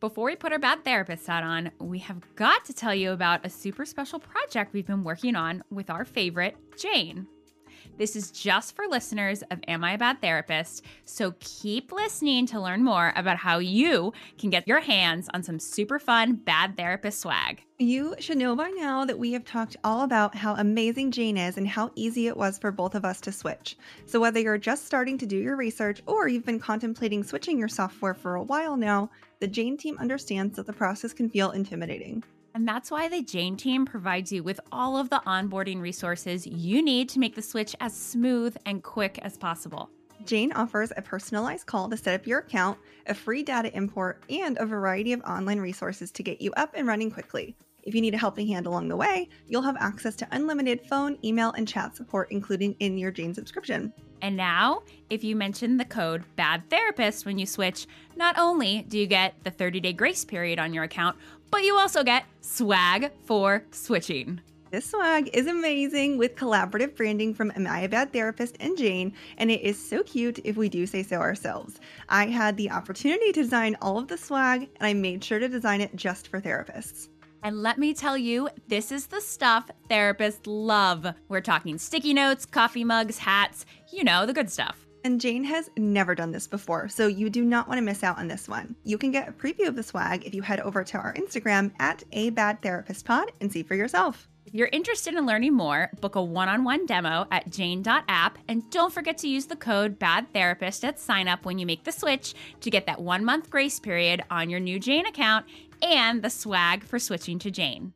Before we put our bad therapist hat on, we have got to tell you about a super special project we've been working on with our favorite, Jane. This is just for listeners of Am I a Bad Therapist? So keep listening to learn more about how you can get your hands on some super fun bad therapist swag. You should know by now that we have talked all about how amazing Jane is and how easy it was for both of us to switch. So, whether you're just starting to do your research or you've been contemplating switching your software for a while now, the Jane team understands that the process can feel intimidating. And that's why the Jane team provides you with all of the onboarding resources you need to make the switch as smooth and quick as possible. Jane offers a personalized call to set up your account, a free data import, and a variety of online resources to get you up and running quickly. If you need a helping hand along the way, you'll have access to unlimited phone, email, and chat support, including in your Jane subscription. And now, if you mention the code BAD THERAPIST when you switch, not only do you get the 30 day grace period on your account, but you also get swag for switching. This swag is amazing with collaborative branding from Am I a Bad Therapist and Jane, and it is so cute if we do say so ourselves. I had the opportunity to design all of the swag, and I made sure to design it just for therapists. And let me tell you, this is the stuff therapists love. We're talking sticky notes, coffee mugs, hats, you know, the good stuff. And Jane has never done this before, so you do not want to miss out on this one. You can get a preview of the swag if you head over to our Instagram at a bad therapist pod and see for yourself. If you're interested in learning more, book a one on one demo at jane.app and don't forget to use the code BADTherapist at sign up when you make the switch to get that one month grace period on your new Jane account and the swag for switching to Jane.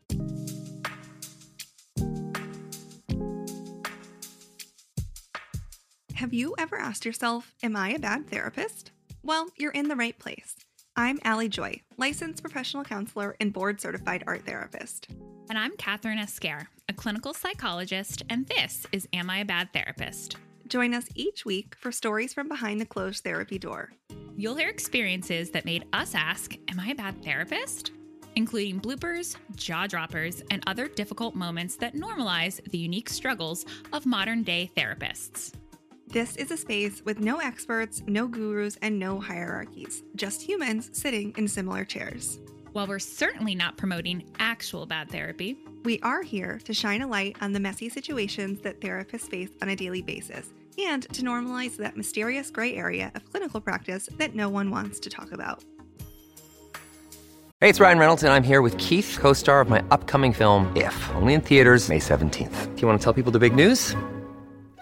Have you ever asked yourself, Am I a bad therapist? Well, you're in the right place. I'm Allie Joy, licensed professional counselor and board certified art therapist. And I'm Kathryn Esquer, a clinical psychologist, and this is Am I a Bad Therapist? Join us each week for stories from behind the closed therapy door. You'll hear experiences that made us ask, Am I a bad therapist? Including bloopers, jaw droppers, and other difficult moments that normalize the unique struggles of modern day therapists. This is a space with no experts, no gurus, and no hierarchies, just humans sitting in similar chairs. While we're certainly not promoting actual bad therapy, we are here to shine a light on the messy situations that therapists face on a daily basis and to normalize that mysterious gray area of clinical practice that no one wants to talk about. Hey, it's Ryan Reynolds, and I'm here with Keith, co star of my upcoming film, If, only in theaters, May 17th. Do you want to tell people the big news?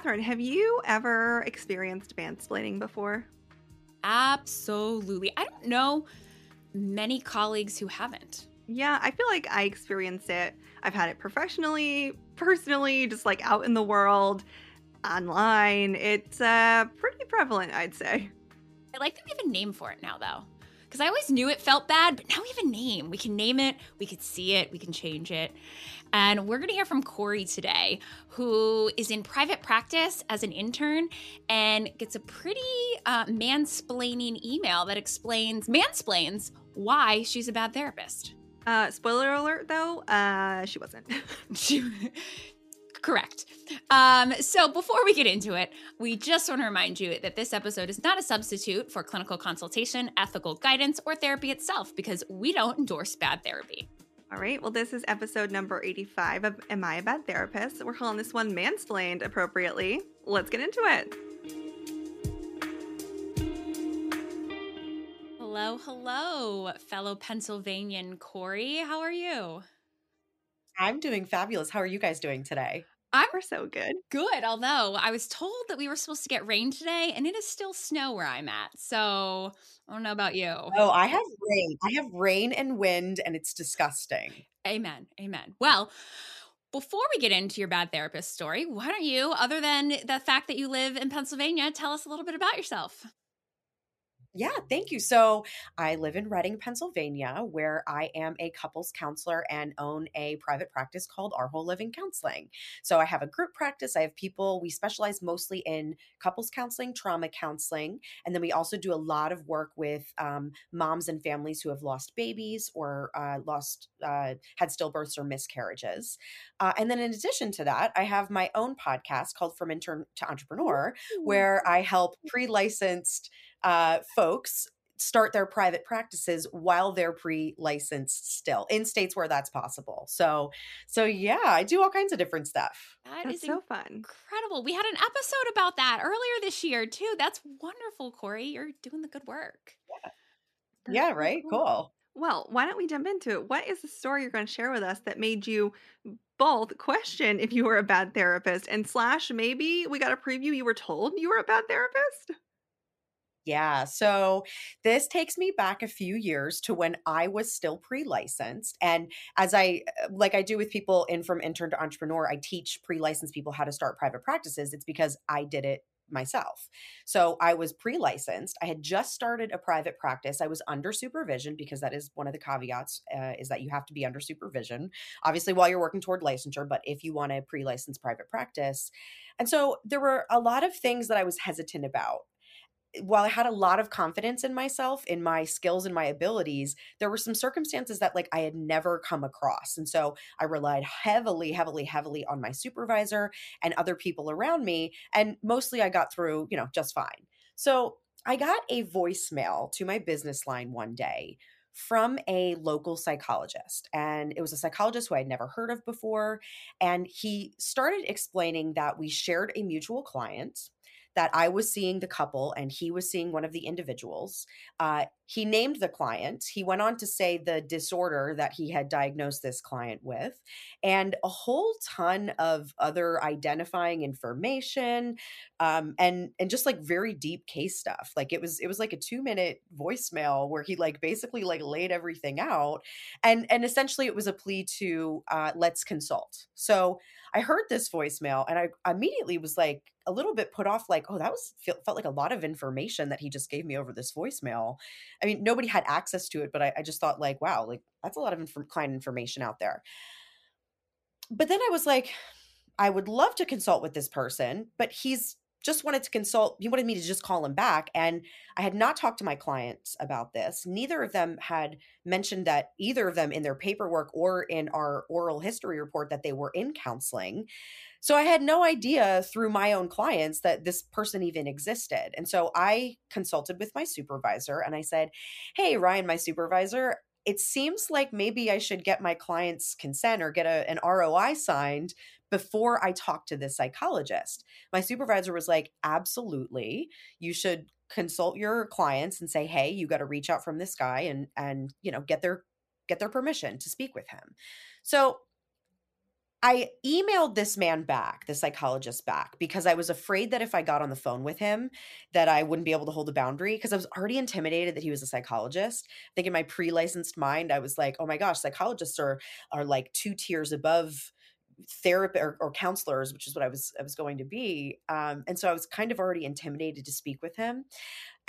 Kathryn, have you ever experienced mansplaining before? Absolutely. I don't know many colleagues who haven't. Yeah, I feel like I experience it. I've had it professionally, personally, just like out in the world, online. It's uh, pretty prevalent, I'd say. I like that we have a name for it now, though. Because I always knew it felt bad, but now we have a name. We can name it, we can see it, we can change it. And we're going to hear from Cori today, who is in private practice as an intern and gets a pretty uh, mansplaining email that explains, mansplains why she's a bad therapist. Uh, spoiler alert, though, uh, she wasn't. She, correct. Um, so before we get into it, we just want to remind you that this episode is not a substitute for clinical consultation, ethical guidance, or therapy itself because we don't endorse bad therapy. All right. Well, this is episode number 85 of Am I a Bad Therapist? We're calling this one Mansplained appropriately. Let's get into it. Hello, hello, fellow Pennsylvanian Cori. How are you? I'm doing fabulous. How are you guys doing today? I'm We're so good. good, although I was told that we were supposed to get rain today, and it is still snow where I'm at. So I don't know about you. Oh, I have rain. I have rain and wind, and it's disgusting. Amen. Amen. Well, before we get into your bad therapist story, why don't you, other than the fact that you live in Pennsylvania, tell us a little bit about yourself? Yeah, thank you. So I live in Reading, Pennsylvania, where I am a couples counselor and own a private practice called Our Whole Living Counseling. So I have a group practice. I have people, we specialize mostly in couples counseling, trauma counseling, and then we also do a lot of work with um, moms and families who have lost babies or uh, lost, uh, had stillbirths or miscarriages. Uh, and then in addition to that, I have my own podcast called From Intern to Entrepreneur, where I help pre licensed uh, folks start their private practices while they're pre-licensed still in states where that's possible. So so yeah, I do all kinds of different stuff. That That's is so fun. incredible. We had an episode about that earlier this year, too. That's wonderful, Cori. You're doing the good work. That's yeah, so right? Cool. Well, why don't we jump into it? What is the story you're going to share with us that made you both question if you were a bad therapist and slash maybe we got a preview you were told you were a bad therapist? Yeah. So this takes me back a few years to when I was still pre licensed. And as I, uh, like I do with people in from intern to entrepreneur, I teach pre licensed people how to start private practices. It's because I did it myself. So I was pre licensed. I had just started a private practice. I was under supervision because that is one of the caveats uh, is that you have to be under supervision, obviously, while you're working toward licensure, but if you want a pre licensed private practice. And so there were a lot of things that I was hesitant about while I had a lot of confidence in myself, in my skills and my abilities, there were some circumstances that like I had never come across. And so I relied heavily, heavily, heavily on my supervisor and other people around me. And mostly I got through, you know, just fine. So I got a voicemail to my business line one day from a local psychologist. And it was a psychologist who I'd never heard of before. And he started explaining that we shared a mutual client that I was seeing the couple and he was seeing one of the individuals. Uh, he named the client. He went on to say the disorder that he had diagnosed this client with, and a whole ton of other identifying information, um, and and just like very deep case stuff. Like it was it was like a two minute voicemail where he like basically like laid everything out, and and essentially it was a plea to uh, let's consult. So I heard this voicemail and I immediately was like a little bit put off, like, oh, that was felt like a lot of information that he just gave me over this voicemail. I mean, nobody had access to it, but I, I just thought, like, wow, like that's a lot of inf- client information out there. But then I was like, I would love to consult with this person, but he's just wanted to consult. He wanted me to just call him back. And I had not talked to my clients about this. Neither of them had mentioned that either of them in their paperwork or in our oral history report that they were in counseling. So I had no idea through my own clients that this person even existed. And so I consulted with my supervisor and I said, Hey, Ryan, my supervisor, it seems like maybe I should get my client's consent or get a, an ROI signed before I talk to this psychologist. My supervisor was like, absolutely. You should consult your clients and say, hey, you got to reach out from this guy and and you know get their get their permission to speak with him. So I emailed this man back, the psychologist back, because I was afraid that if I got on the phone with him, that I wouldn't be able to hold a boundary because I was already intimidated that he was a psychologist. I think in my pre-licensed mind, I was like, oh my gosh, psychologists are are like two tiers above therapy or, or, counselors, which is what I was I was going to be. Um, and so I was kind of already intimidated to speak with him.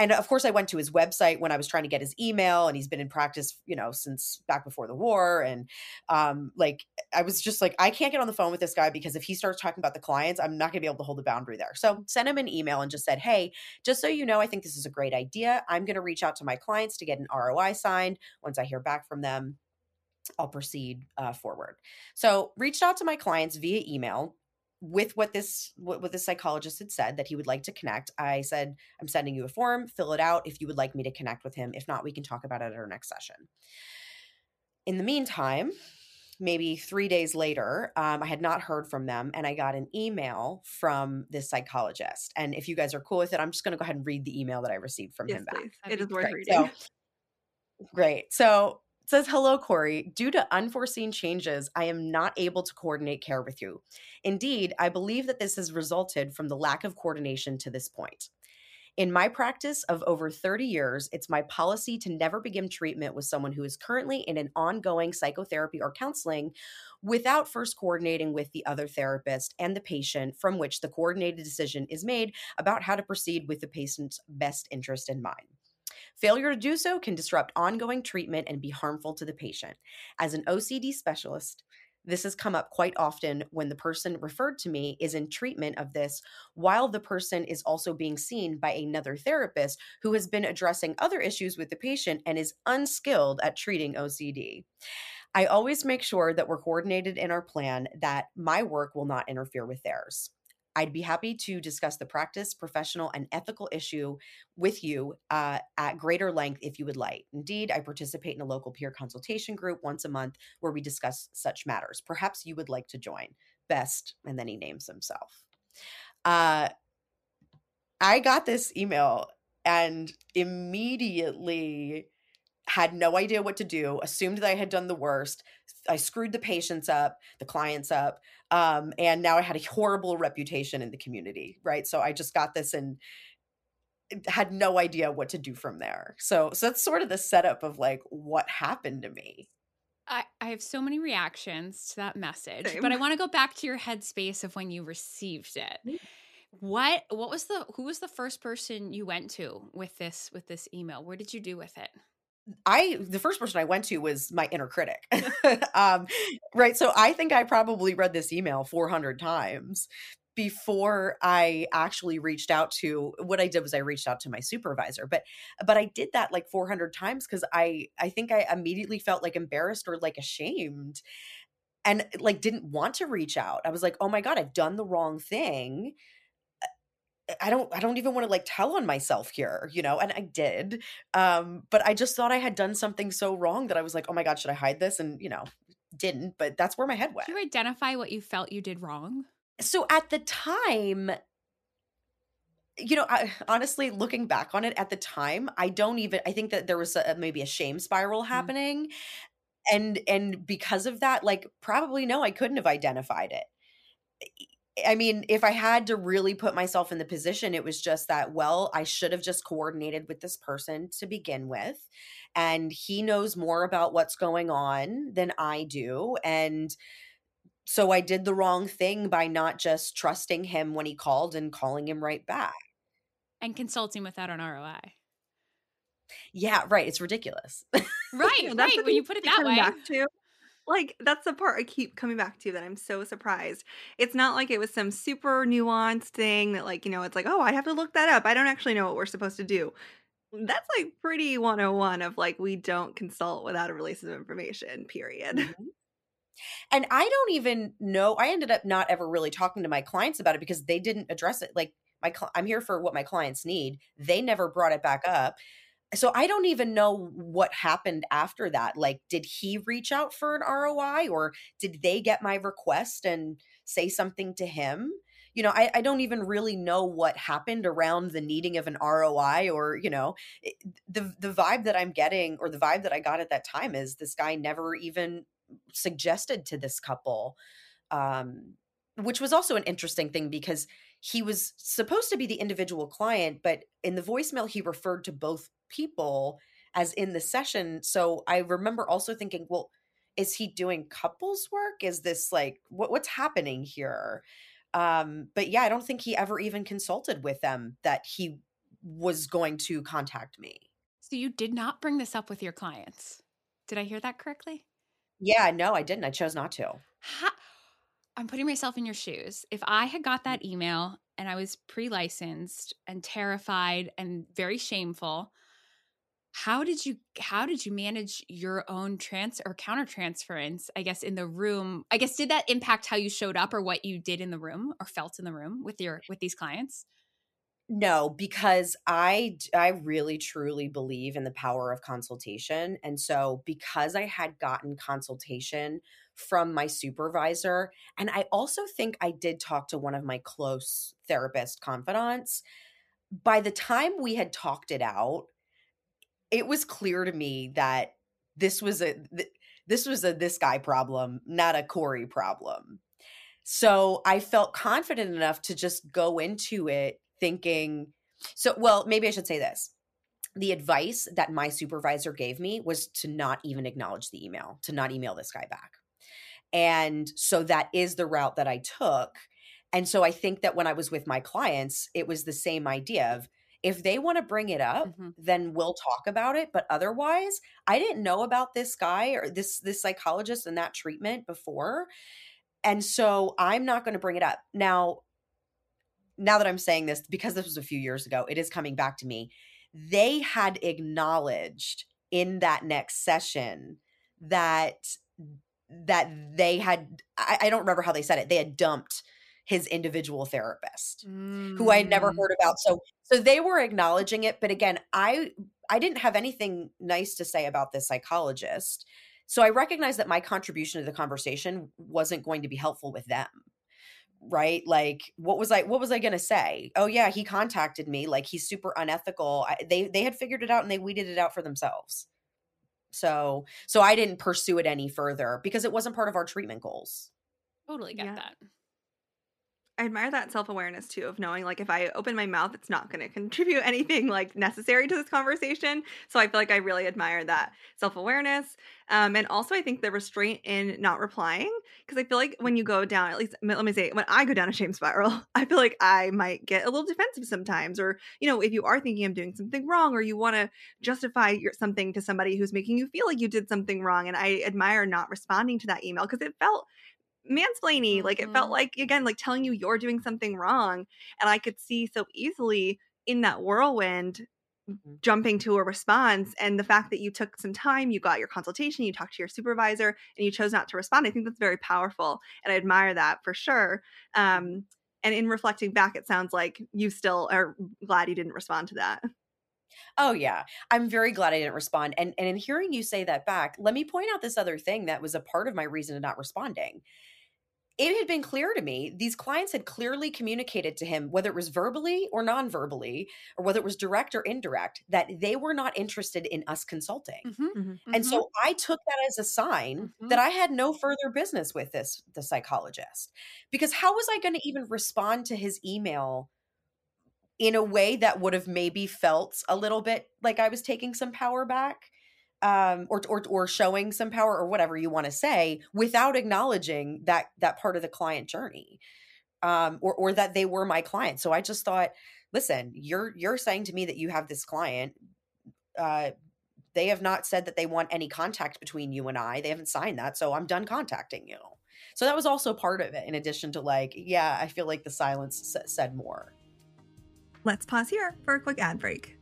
And of course, I went to his website when I was trying to get his email, and he's been in practice, you know, since back before the war. And um, like, I was just like, I can't get on the phone with this guy because if he starts talking about the clients, I'm not going to be able to hold the boundary there. So sent him an email and just said, Hey, just so you know, I think this is a great idea. I'm going to reach out to my clients to get an ROI signed once I hear back from them I'll proceed uh, forward. So, reached out to my clients via email with what this what, what the psychologist had said that he would like to connect. I said, "I'm sending you a form. Fill it out if you would like me to connect with him. If not, we can talk about it at our next session." In the meantime, maybe three days later, um, I had not heard from them, and I got an email from this psychologist. And if you guys are cool with it, I'm just going to go ahead and read the email that I received from yes, him back. please. That'd It is worth Great. reading. So, great. So says, Hello, Cori. Due to unforeseen changes, I am not able to coordinate care with you. Indeed, I believe that this has resulted from the lack of coordination to this point. In my practice of over 30 years, it's my policy to never begin treatment with someone who is currently in an ongoing psychotherapy or counseling without first coordinating with the other therapist and the patient from which the coordinated decision is made about how to proceed with the patient's best interest in mind. Failure to do so can disrupt ongoing treatment and be harmful to the patient. As an OCD specialist, this has come up quite often when the person referred to me is in treatment of this, while the person is also being seen by another therapist who has been addressing other issues with the patient and is unskilled at treating OCD. I always make sure that we're coordinated in our plan, that my work will not interfere with theirs. I'd be happy to discuss the practice, professional, and ethical issue with you uh, at greater length if you would like. Indeed, I participate in a local peer consultation group once a month where we discuss such matters. Perhaps you would like to join. Best, and then he names himself. Uh, I got this email and immediately had no idea what to do, assumed that I had done the worst. I screwed the patients up, the clients up, um, and now I had a horrible reputation in the community, right? So I just got this and had no idea what to do from there. So, so that's sort of the setup of like what happened to me. I, I have so many reactions to that message, Same. but I want to go back to your headspace of when you received it. What what was the who was the first person you went to with this with this email? What did you do with it? I the first person I went to was my inner critic. um, right. So I think I probably read this email 400 times before I actually reached out to what I did was I reached out to my supervisor. But but I did that like 400 times because I I think I immediately felt like embarrassed or like ashamed and like didn't want to reach out. I was like, oh my God, I've done the wrong thing. I don't I don't even want to like tell on myself here, you know, and I did. Um but I just thought I had done something so wrong that I was like, "Oh my god, should I hide this?" and you know, didn't, but that's where my head went. Did you identify what you felt you did wrong? So at the time you know, I, honestly, looking back on it at the time, I don't even. I think that there was a, maybe a shame spiral happening, and and because of that, like probably no, I couldn't have identified it. I mean, if I had to really put myself in the position, it was just that, well, I should have just coordinated with this person to begin with. And he knows more about what's going on than I do. And so I did the wrong thing by not just trusting him when he called and calling him right back. And consulting without an ROI. Yeah, right. It's ridiculous. Right, Yeah, right. When you put it I keep that coming way. Like that's the part I keep coming back to that I'm so surprised. It's not like it was some super nuanced thing that like, you know, it's like, "Oh, I have to look that up. I don't actually know what we're supposed to do." That's like pretty 101 of like we don't consult without a release of information, period. Mhm. And I don't even know. I ended up not ever really talking to my clients about it because they didn't address it. Like my, I'm here for what my clients need. They never brought it back up. So I don't even know what happened after that. Like, did he reach out for an ROI or did they get my request and say something to him? You know, I, I don't even really know what happened around the needing of an ROI or, you know, the the vibe that I'm getting or the vibe that I got at that time is this guy never even suggested to this couple um which was also an interesting thing because he was supposed to be the individual client but in the voicemail he referred to both people as in the session. So i remember also thinking well is he doing couples work? Is this like what, what's happening here? Um but yeah i don't think he ever even consulted with them that he was going to contact me. So you did not bring this up with your clients. Did I hear that correctly? yeah no i didn't. I chose not to. How, I'm putting myself in your shoes. If I had got mm-hmm. that email and I was pre licensed and terrified and very shameful, how did you how did you manage your own trans or counter transference i guess in the room? I guess did that impact how you showed up or what you did in the room or felt in the room with your with these clients no because i i really truly believe in the power of consultation and so because i had gotten consultation from my supervisor and i also think i did talk to one of my close therapist confidants by the time we had talked it out it was clear to me that this was a this was a this guy problem, not a Cori problem. So I felt confident enough to just go into it thinking so well, maybe I should say this. The advice that my supervisor gave me was to not even acknowledge the email, to not email this guy back. And so that is the route that I took. And so I think that when I was with my clients, it was the same idea of if they want to bring it up, mm-hmm. then we'll talk about it. But otherwise, I didn't know about this guy or this this psychologist and that treatment before. And so I'm not going to bring it up. Now, now that I'm saying this, because this was a few years ago, it is coming back to me. They had acknowledged in that next session that that they had I, I, don't remember how they said it they had dumped his individual therapist mm. who I had never mm. heard about. So so they were acknowledging it, but again, I I didn't have anything nice to say about this psychologist. So I recognized that my contribution to the conversation wasn't going to be helpful with them. Right? Like what was I what was I going to say? Oh yeah, he contacted me like he's super unethical. I, they they had figured it out and they weeded it out for themselves. So so I didn't pursue it any further because it wasn't part of our treatment goals. Totally get yeah. that. I admire that self awareness too of knowing like if I open my mouth, it's not going to contribute anything like necessary to this conversation. So I feel like I really admire that self awareness. Um, and also, I think the restraint in not replying because I feel like when you go down, at least let me say, when I go down a shame spiral, I feel like I might get a little defensive sometimes. Or, you know, if you are thinking I'm doing something wrong or you want to justify your, something to somebody who's making you feel like you did something wrong. And I admire not responding to that email because it felt mansplainy. Mm-hmm. Like it felt mm-hmm. like again, like telling you you're doing something wrong. And I could see so easily in that whirlwind mm-hmm. jumping to a response and the fact that you took some time you got your consultation you talked to your supervisor and you chose not to respond i think that's very powerful and i admire that for sure um, and in reflecting back it sounds like you still are glad you didn't respond to that Oh yeah. I'm very glad I didn't respond. And and in hearing you say that back, let me point out this other thing that was a part of my reason to not responding it had been clear to me these clients had clearly communicated to him whether it was verbally or non-verbally or whether it was direct or indirect that they were not interested in us consulting. Mm-hmm, mm-hmm, and so mm-hmm. i took that as a sign mm-hmm. that i had no further business with this the psychologist. Because how was i going to even respond to his email in a way that would have maybe felt a little bit like i was taking some power back um, or, or or showing some power or whatever you want to say without acknowledging that that part of the client journey um, or or that they were my client. So i just thought listen you're you're saying to me that you have this client uh, they have not said that they want any contact between you and i they haven't signed that so i'm done contacting you. So that was also part of it in addition to like yeah i feel like the silence said more. Let's pause here for a quick ad break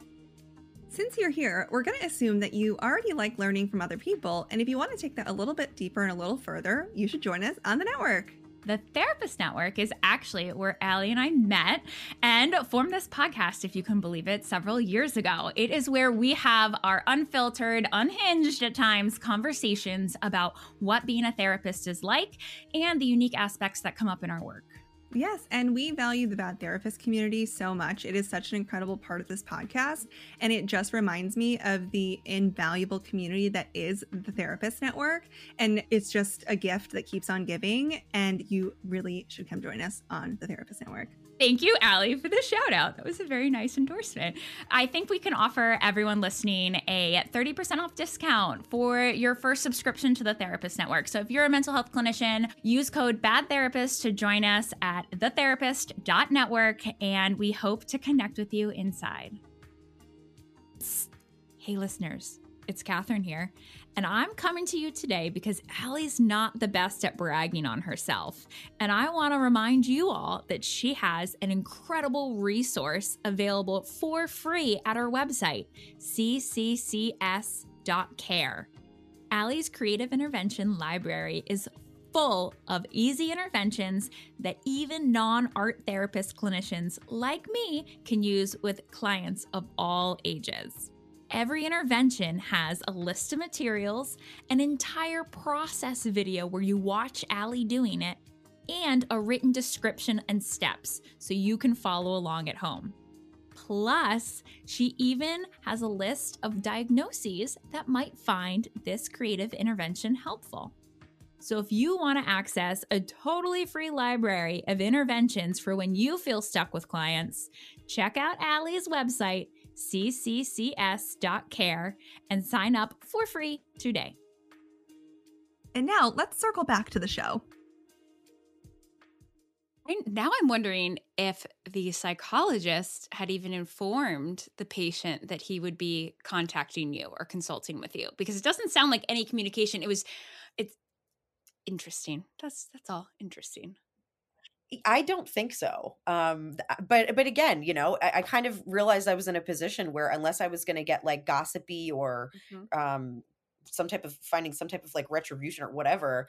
since you're here, we're going to assume that you already like learning from other people. And if you want to take that a little bit deeper and a little further, you should join us on the network. The Therapist Network is actually where Allie and I met and formed this podcast, if you can believe it, several years ago. It is where we have our unfiltered, unhinged at times conversations about what being a therapist is like and the unique aspects that come up in our work. Yes, and we value the bad therapist community so much. It is such an incredible part of this podcast, and it just reminds me of the invaluable community that is the Therapist Network. And it's just a gift that keeps on giving, and you really should come join us on the Therapist Network. Thank you, Allie, for the shout out. That was a very nice endorsement. I think we can offer everyone listening a 30% off discount for your first subscription to the Therapist Network. So if you're a mental health clinician, use code BAD THERAPIST to join us at thetherapist.network, and we hope to connect with you inside. Hey, listeners, it's Kathryn here. And I'm coming to you today because Allie's not the best at bragging on herself. And I want to remind you all that she has an incredible resource available for free at our website, cccs.care. Allie's Creative Intervention Library is full of easy interventions that even non art therapist clinicians like me can use with clients of all ages. Every intervention has a list of materials, an entire process video where you watch Allie doing it, and a written description and steps so you can follow along at home. Plus, she even has a list of diagnoses that might find this creative intervention helpful. So, if you want to access a totally free library of interventions for when you feel stuck with clients, check out Allie's website cccs.care, and sign up for free today. And now let's circle back to the show. Now I'm wondering if the psychologist had even informed the patient that he would be contacting you or consulting with you because it doesn't sound like any communication. It was it's interesting. That's that's all interesting. I don't think so. Um, but but again, you know, I, I, kind of realized I was in a position where unless I was going to get like gossipy or mm-hmm. um, some type of finding some type of like retribution or whatever,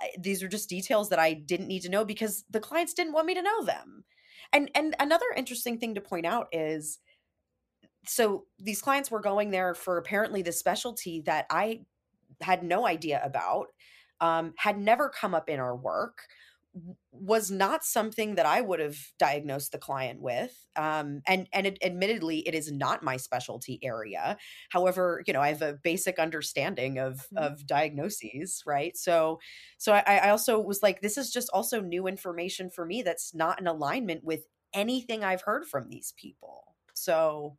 I, these are just details that I didn't need to know because the clients didn't want me to know them. And and another interesting thing to point out is, so these clients were going there for apparently the specialty that I had no idea about, um, had never come up in our work was not something that I would have diagnosed the client with. Um, and and it, admittedly, it is not my specialty area. However, you know, I have a basic understanding of mm-hmm. of diagnoses, right? So, so I, I also was like, this is just also new information for me that's not in alignment with anything I've heard from these people. So,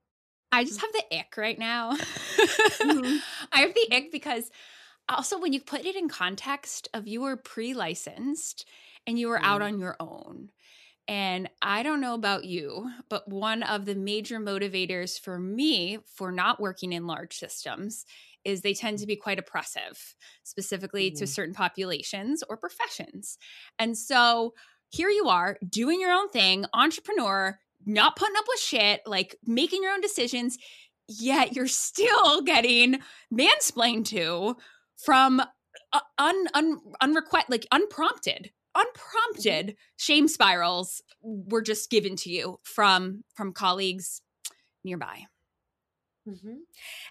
I just have the ick right now. mm-hmm. I have the ick because also when you put it in context of you were pre-licensed and you were out mm-hmm. on your own. And I don't know about you, but one of the major motivators for me for not working in large systems is they tend to be quite oppressive, specifically mm-hmm. to certain populations or professions. And so here you are doing your own thing, entrepreneur, not putting up with shit, like making your own decisions, yet you're still getting mansplained to from uh, un, un unrequest like unprompted Mm-hmm. Unprompted shame spirals were just given to you from from colleagues nearby mm-hmm.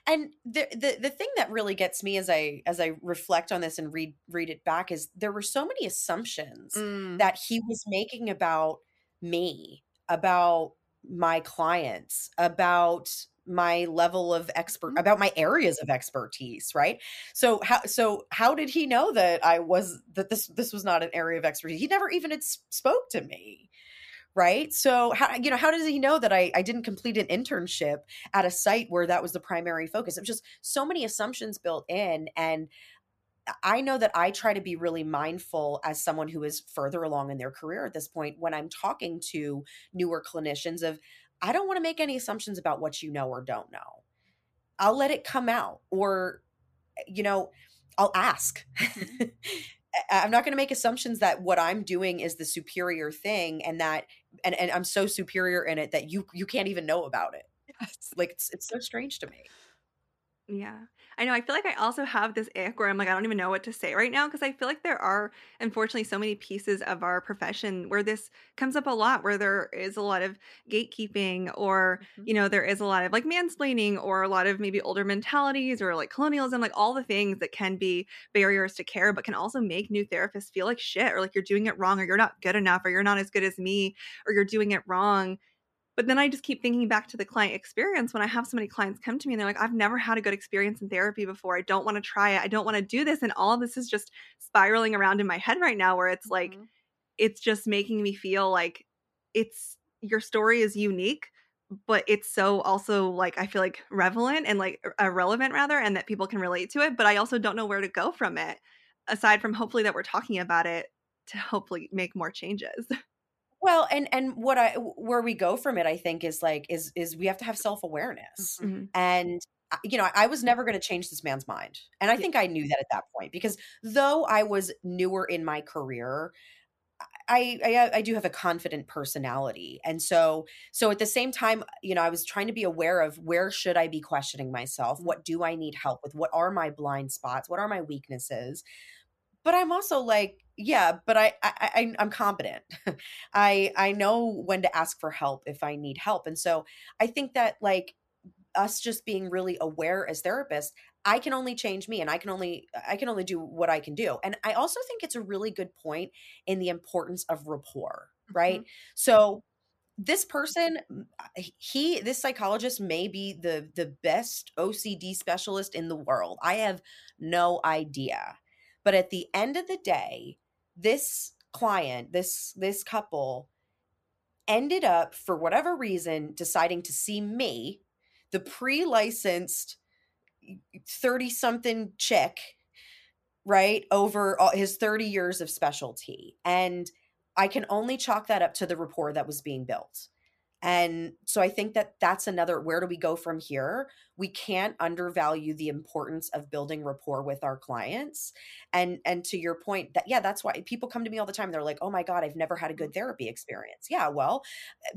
and the, the the thing that really gets me as i as i reflect on this and read read it back is there were so many assumptions mm. that he was making about me about my clients about my level of expert mm-hmm. about my areas of expertise right? So how so how did he know that i was that this this was not an area of expertise? He never even had spoke to me right? So how you know how does he know that i i didn't complete an internship at a site where that was the primary focus? It was just so many assumptions built in and I know that I try to be really mindful as someone who is further along in their career at this point when I'm talking to newer clinicians of I don't want to make any assumptions about what you know or don't know. I'll let it come out or you know, I'll ask. Mm-hmm. I'm not going to make assumptions that what I'm doing is the superior thing and that and and I'm so superior in it that you you can't even know about it. Yes. Like it's it's so strange to me. Yeah. I know. I feel like I also have this ick where I'm like, I don't even know what to say right now because I feel like there are, unfortunately, so many pieces of our profession where this comes up a lot, where there is a lot of gatekeeping or, mm-hmm. you know, there is a lot of like mansplaining or a lot of maybe older mentalities or like colonialism, like all the things that can be barriers to care, but can also make new therapists feel like shit or like you're doing it wrong or you're not good enough or you're not as good as me or you're doing it wrong but then I just keep thinking back to the client experience when I have so many clients come to me and they're like, I've never had a good experience in therapy before. I don't want to try it. I don't want to do this. And all of this is just spiraling around in my head right now where it's like, mm-hmm. it's just making me feel like it's your story is unique, but it's so also like I feel like relevant and like irrelevant rather, and that people can relate to it. But I also don't know where to go from it aside from hopefully that we're talking about it to hopefully make more changes. Well, and and what I where we go from it, I think, is like is is we have to have self awareness, Mm-hmm. and you know, I was never going to change this man's mind, and I think I knew that at that point because though I was newer in my career, I, I I do have a confident personality, and so so at the same time, you know, I was trying to be aware of where should I be questioning myself, what do I need help with, what are my blind spots, what are my weaknesses, but I'm also like, yeah, but I, I, I I'm competent. I I know when to ask for help if I need help, and so I think that like us just being really aware as therapists i can only change me and i can only i can only do what i can do and i also think it's a really good point in the importance of rapport right? Mm-hmm. So this person he this psychologist may be the the best ocd specialist in the world. I have no idea but at the end of the day this client this this couple ended up for whatever reason deciding to see me the pre-licensed 30 something chick right over his 30 years of specialty. And i can only chalk that up to the rapport that was being built and so i think that that's another where do we go from here? We can't undervalue the importance of building rapport with our clients. And and to your point that yeah that's why people come to me all the time they're like oh my god i've never had a good therapy experience. Yeah well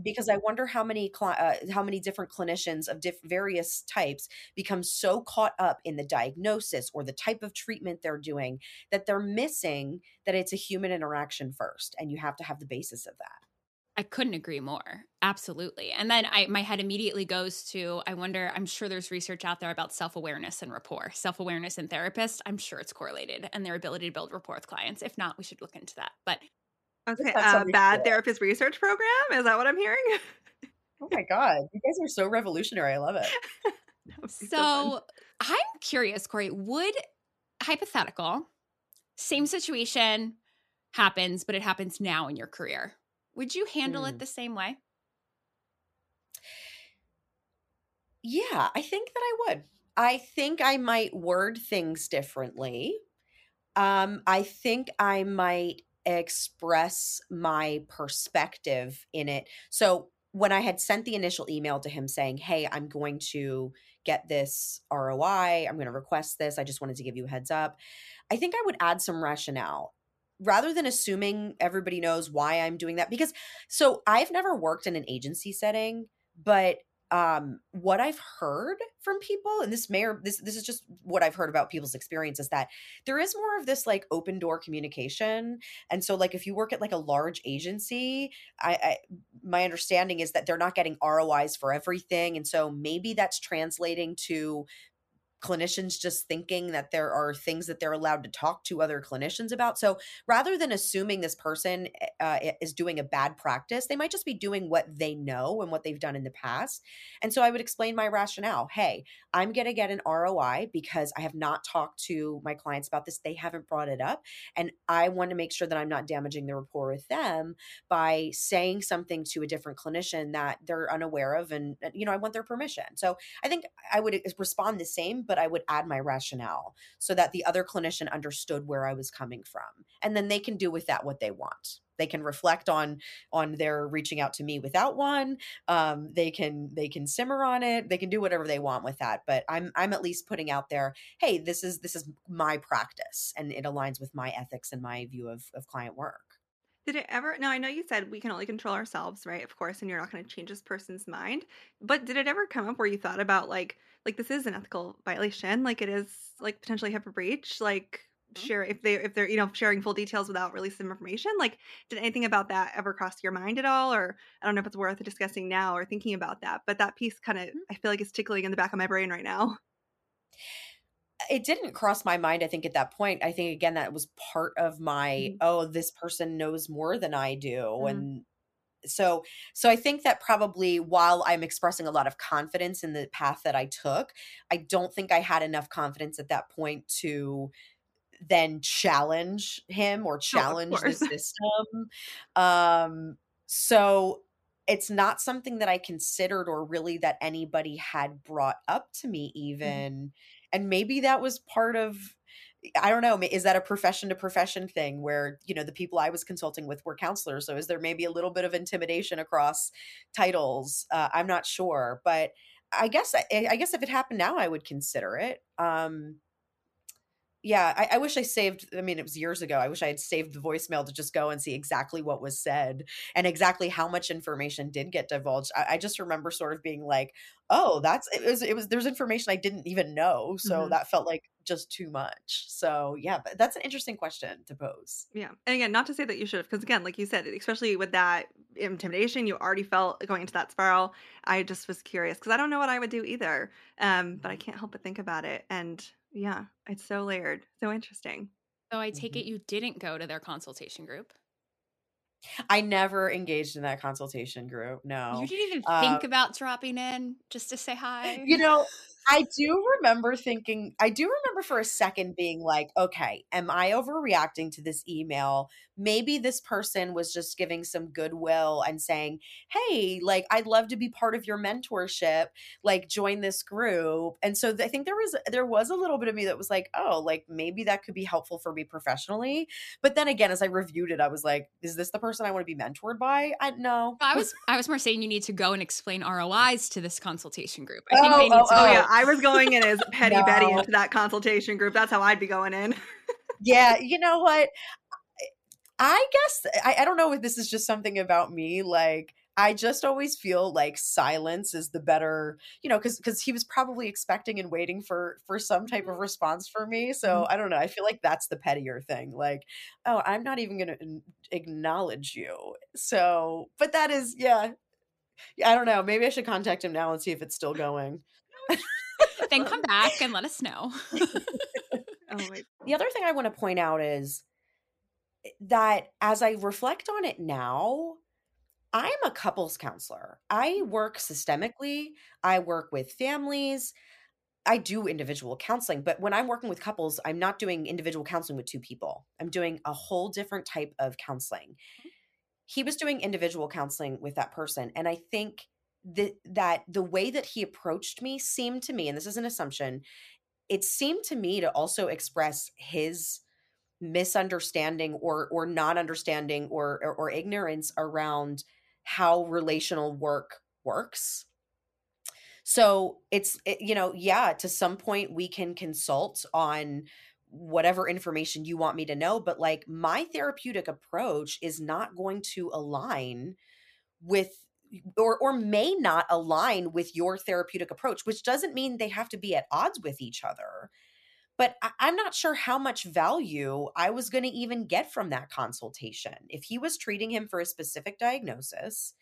because i wonder how many cli- uh, how many different clinicians of diff- various types become so caught up in the diagnosis or the type of treatment they're doing that they're missing that it's a human interaction first and you have to have the basis of that I couldn't agree more. Absolutely. And then I my head immediately goes to I wonder, I'm sure there's research out there about self-awareness and rapport. Self-awareness in therapists, I'm sure it's correlated and their ability to build rapport with clients. If not, we should look into that. But Okay, That's uh, something bad cool. therapist research program. Is that what I'm hearing? oh my god you guys are so revolutionary i love it That would be fun. so I'm curious, Cori, would hypothetical, same situation happens, but it happens now in your career. Would you handle Mm. it the same way? Yeah, I think that I would. I think I might word things differently. Um, I think I might express my perspective in it. So when I had sent the initial email to him saying, Hey, I'm going to get this ROI, I'm going to request this, I just wanted to give you a heads up. I think I would add some rationale rather than assuming everybody knows why I'm doing that. Because so I've never worked in an agency setting, but um what i've heard from people and this may or this this is just what i've heard about people's experience is that there is more of this like open door communication and so like if you work at like a large agency I, I my understanding is that they're not getting rois for everything and so maybe that's translating to clinicians just thinking that there are things that they're allowed to talk to other clinicians about. So rather than assuming this person uh, is doing a bad practice, they might just be doing what they know and what they've done in the past. And so I would explain my rationale. Hey, I'm going to get an ROI because I have not talked to my clients about this. They haven't brought it up. And I want to make sure that I'm not damaging the rapport with them by saying something to a different clinician that they're unaware of. And, you know, I want their permission. So I think I would respond the same, but I would add my rationale so that the other clinician understood where I was coming from. And then they can do with that what they want. They can reflect on on their reaching out to me without one. Um, they can they can simmer on it. They can do whatever they want with that. But I'm I'm at least putting out there, hey, this is this is my practice and it aligns with my ethics and my view of, of client work. Did it ever? Now, I know you said we can only control ourselves, right? Of course, and you're not going to change this person's mind. But did it ever come up where you thought about like, like this is an ethical violation, like it is like potentially HIPAA breach, like share if they if they're you know sharing full details without releasing information? Like, did anything about that ever cross your mind at all? Or I don't know if it's worth discussing now or thinking about that. But that piece kind of I feel like is tickling in the back of my brain right now. it didn't cross my mind i think at that point i think again that was part of my Mhm. oh this person knows more than i do Mhm. and so so i think that probably while i'm expressing a lot of confidence in the path that i took i don't think i had enough confidence at that point to then challenge him or challenge the system. Um so it's not something that i considered or really that anybody had brought up to me even and maybe that was part of I don't know, is that a profession to profession thing where, you know, the people I was consulting with were counselors. So is there maybe a little bit of intimidation across titles? Uh, I'm not sure, but I guess I, I guess if it happened now, I would consider it. Um, yeah, I, I, wish I saved. I mean, it was years ago. I wish I had saved the voicemail to just go and see exactly what was said and exactly how much information did get divulged. I, I just remember sort of being like, "Oh, that's it was. It was there's information I didn't even know, so mm-hmm. that felt like just too much." So yeah, but that's an interesting question to pose. Yeah, and again, not to say that you should have, because again, like you said, especially with that intimidation, you already felt going into that spiral. I just was curious because I don't know what I would do either, um, but I can't help but think about it and yeah, it's so layered. So interesting. So I take mm-hmm. it you didn't go to their consultation group. I never engaged in that consultation group. No. You didn't even think uh, about dropping in just to say hi. You know, I do remember thinking, I do remember for a second being like, okay, am I overreacting to this email? Maybe this person was just giving some goodwill and saying, hey, like, I'd love to be part of your mentorship, like, join this group. And so I think there was, there was a little bit of me that was like, oh, like, maybe that could be helpful for me professionally. But then again, as I reviewed it, I was like, is this the person I want to be mentored by? I no. I was, I was more saying you need to go and explain ROIs to this consultation group. I think oh, they need oh, to. Oh, yeah. I was going in as Petty no. Betty into that consultation group. That's how I'd be going in. yeah, you know what? I guess I, I don't know if this is just something about me. Like, I just always feel like silence is the better, you know, because because he was probably expecting and waiting for for some type of response for me. So mm-hmm. I don't know. I feel like that's the pettier thing. Like, oh, I'm not even going to acknowledge you. So, but that is, yeah, I don't know. Maybe I should contact him now and see if it's still going then come back and let us know. oh the other thing I want to point out is eh, that as I reflect on it now, I am a couples counselor. I work systemically, I work with families. I do individual counseling, but when I'm working with couples, I'm not doing individual counseling with two people. I'm doing a whole different type of counseling. Mm-hmm. He was doing individual counseling with that person. And I think that that the way that he approached me seemed to me and this is an assumption it seemed to me to also express his misunderstanding or or not understanding or, or, or ignorance around how relational work works. So it's it, you know yeah to some point we can consult on whatever information you want me to know but like my therapeutic approach is not going to align with or or may not align with your therapeutic approach which doesn't mean they have to be at odds with each other but I, am not sure how much value i was going to even get from that consultation. If he was treating him for a specific diagnosis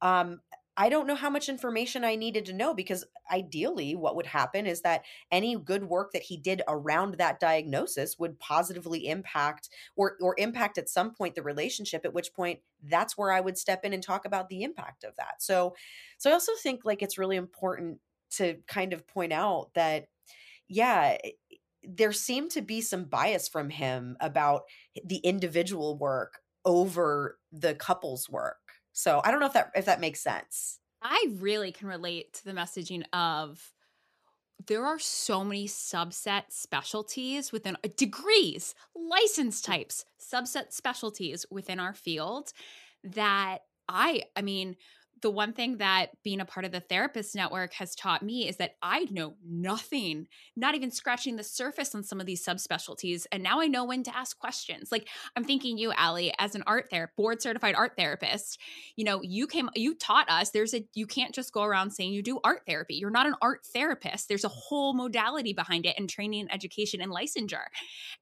um, I don't know how much information I needed to know because ideally, what would happen is that any good work that he did around that diagnosis would positively impact or or impact at some point the relationship. At which point, that's where I would step in and talk about the impact of that. So, so I also think like it's really important to kind of point out that, yeah, there seemed to be some bias from him about the individual work over the couple's work so I don't know if that if that makes sense. I really can relate to the messaging of there are so many subset specialties within uh, degrees, license types, subset specialties within our field that I I mean the one thing that being a part of the therapist network has taught me is that I know nothing, not even scratching the surface on some of these subspecialties. And now I know when to ask questions. Like I'm thinking you, Allie, as an art therapist, board certified art therapist, you know, you came, you taught us there's a, you can't just go around saying you do art therapy. You're not an art therapist. There's a whole modality behind it and training and education and licensure.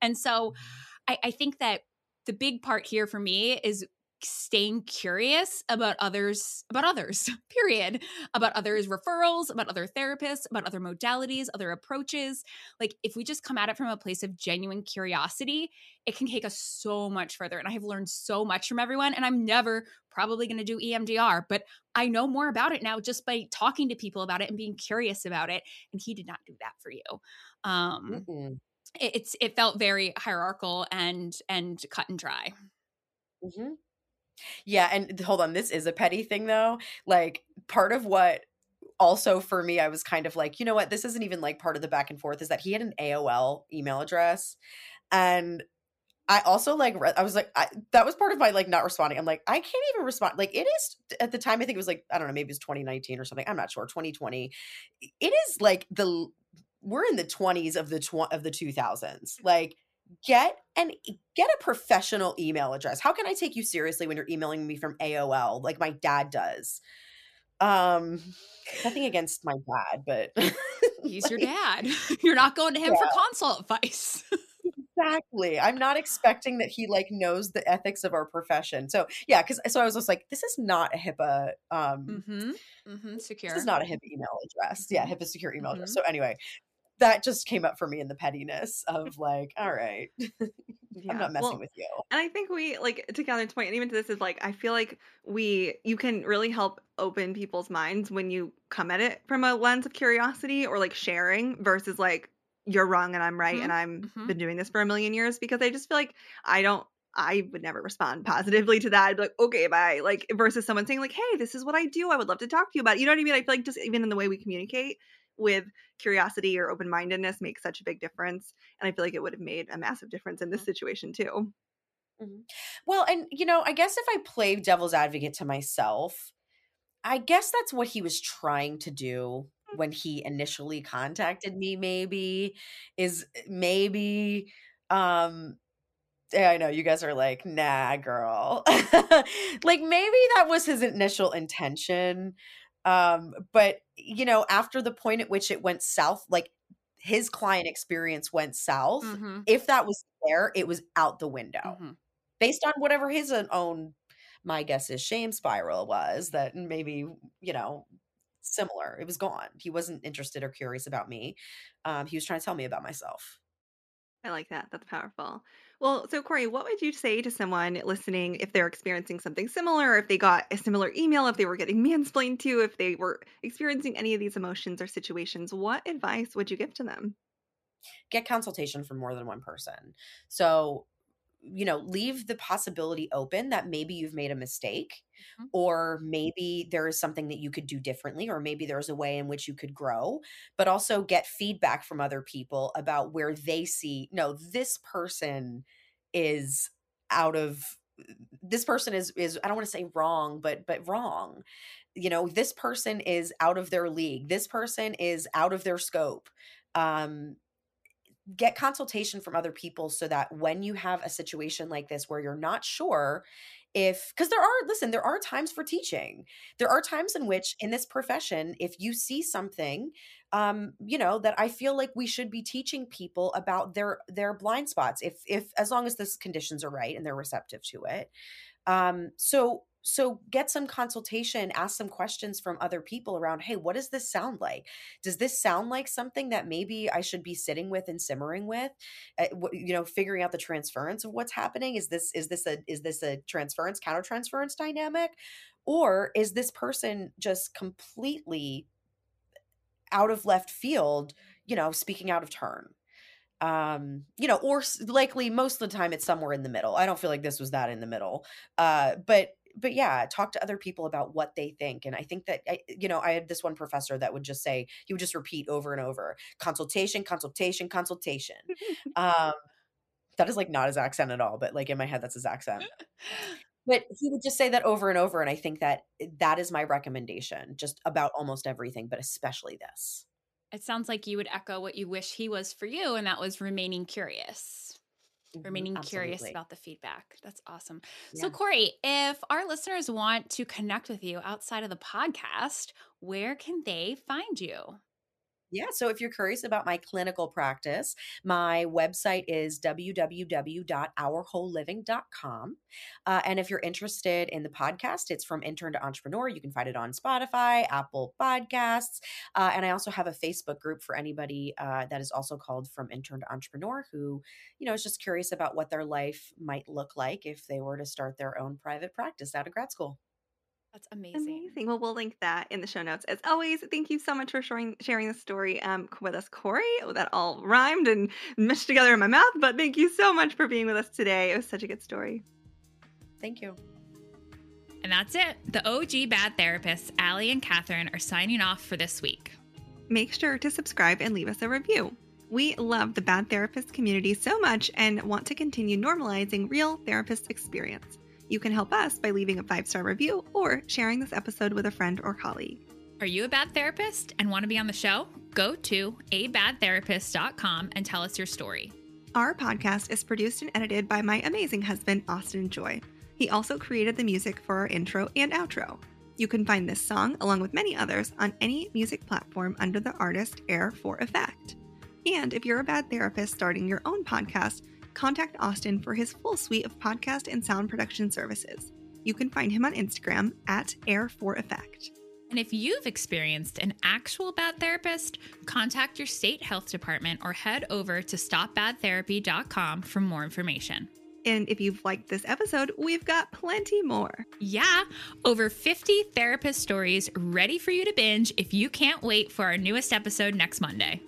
And so mm-hmm. I, I think that the big part here for me is staying curious about others about others period about others referrals about other therapists about other modalities other approaches. Like if we just come at it from a place of genuine curiosity it can take us so much further and i have learned so much from everyone and i'm never probably going to do emdr but i know more about it now just by talking to people about it and being curious about it and he did not do that for you. Um it, it's it felt very hierarchical and and cut and dry. Mm-hmm. Yeah, and hold on, this is a petty thing though. Like part of what also for me, I was kind of like, you know what, this isn't even like part of the back and forth, is that he had an AOL email address. And I also like re- I was like I, that was part of my like not responding. I'm like I can't even respond. Like it is at the time I think it was like I don't know maybe it's 2019 or something. I'm not sure 2020. It is like the we're in the 20s of the tw- of the 2000s. Like get and get a professional email address. How can I take you seriously when you're emailing me from AOL like my dad does? Um nothing against my dad, but he's your dad. You're not going to him yeah. for consult advice. exactly. I'm not expecting that he like knows the ethics of our profession. So yeah, because so I was just like, this is not a HIPAA um mm-hmm. Mm-hmm. secure. This is not a HIPAA email address. Yeah, mm-hmm. HIPAA secure email address. Mm-hmm. So anyway, that just came up for me in the pettiness of like, all right, yeah. I'm not messing well, with you. And I think we like to Kathryn's point, and even to this is like, I feel like we you can really help open people's minds when you come at it from a lens of curiosity or like sharing versus like you're wrong and I'm right mm-hmm. and I'm mm-hmm. been doing this for a million years because I just feel like I don't I would never respond positively to that. I'd be like, okay, bye. Like versus someone saying, like, hey, this is what I do. I would love to talk to you about. It. You know what I mean? I feel like just even in the way we communicate with curiosity or open mindedness makes such a big difference. And I feel like it would have made a massive difference in this mm-hmm. situation too. Mm-hmm. Well, and you know, I guess if I play devil's advocate to myself, I guess that's what he was trying to do when he initially contacted me maybe is eh, maybe um yeah, I know you guys are like, nah, girl. like maybe that was his initial intention. Um, but you know, after the point at which it went south, like his client experience went south, mm-hmm. if that was there, it was out the window. Mm-hmm. Based on whatever his own my guess is shame spiral was that maybe, you know, similar. It was gone. He wasn't interested or curious about me. Um, he was trying to tell me about myself. I like that. That's powerful. Well, so Cori, what would you say to someone listening if they're experiencing something similar, if they got a similar email, if they were getting mansplained to, if they were experiencing any of these emotions or situations? What advice would you give to them? Get consultation from more than one person. So, you know, leave the possibility open that maybe you've made a mistake mm-hmm. or maybe there is something that you could do differently or maybe there's a way in which you could grow, but also get feedback from other people about where they see, no, this person is out of this person is is I don't want to say wrong, but but wrong. You know, this person is out of their league. This person is out of their scope. Um get consultation from other people so that when you have a situation like this where you're not sure if because there are listen there are times for teaching. There are times in which in this profession if you see something um you know that i feel like we should be teaching people about their their blind spots if if as long as the conditions are right and they're receptive to it. Um so so get some consultation ask some questions from other people around hey what does this sound like? Does this sound like something that maybe i should be sitting with and simmering with? Uh, you know figuring out the transference of what's happening. Is this is this a is this a transference counter transference dynamic? Or is this person just completely out of left field you know speaking out of turn? Um you know or likely most of the time it's somewhere in the middle. I don't feel like this was that in the middle. Uh but but yeah, talk to other people about what they think. And I think that, I, you know, I had this one professor that would just say, he would just repeat over and over consultation, consultation, consultation. um, that is like not his accent at all, but like in my head, that's his accent. but he would just say that over and over. And I think that eh, that is my recommendation just about almost everything, but especially this. It sounds like you would echo what you wish he was for you, and that was remaining curious. Mm-hmm, remaining Absolutely. curious about the feedback. That's awesome. Yeah. So, Cori, if our listeners want to connect with you outside of the podcast, where can they find you? Yeah. So if you're curious about my clinical practice, my website is www.ourwholeliving.com. Uh, and if you're interested in the podcast, it's from intern to entrepreneur. You can find it on Spotify, Apple Podcasts. Uh, and I also have a Facebook group for anybody uh, that is also called From Intern to Entrepreneur who, you know, is just curious about what their life might look like if they were to start their own private practice out of grad school. That's amazing. Amazing. Well, we'll link that in the show notes. As always, thank you so much for sharing sharing the story um, with us, Cori. Oh, that all rhymed and meshed together in my mouth, but thank you so much for being with us today. It was such a good story. Thank you. And that's it. The OG bad therapists, Allie and Kathryn, are signing off for this week. Make sure to subscribe and leave us a review. We love the Bad Therapist community so much and want to continue normalizing real therapist experience. You can help us by leaving a five star review or sharing this episode with a friend or colleague. Are you a bad therapist and want to be on the show? Go to abadtherapist.com and tell us your story. Our podcast is produced and edited by my amazing husband, Austin Joy. He also created the music for our intro and outro. You can find this song, along with many others, on any music platform under the artist Air for Effect. And if you're a bad therapist starting your own podcast, contact Austin for his full suite of podcast and sound production services. You can find him on Instagram at Air for Effect. And if you've experienced an actual bad therapist, contact your state health department or head over to stopbadtherapy.com for more information. And if you've liked this episode, we've got plenty more. Yeah, over 50 therapist stories ready for you to binge if you can't wait for our newest episode next Monday.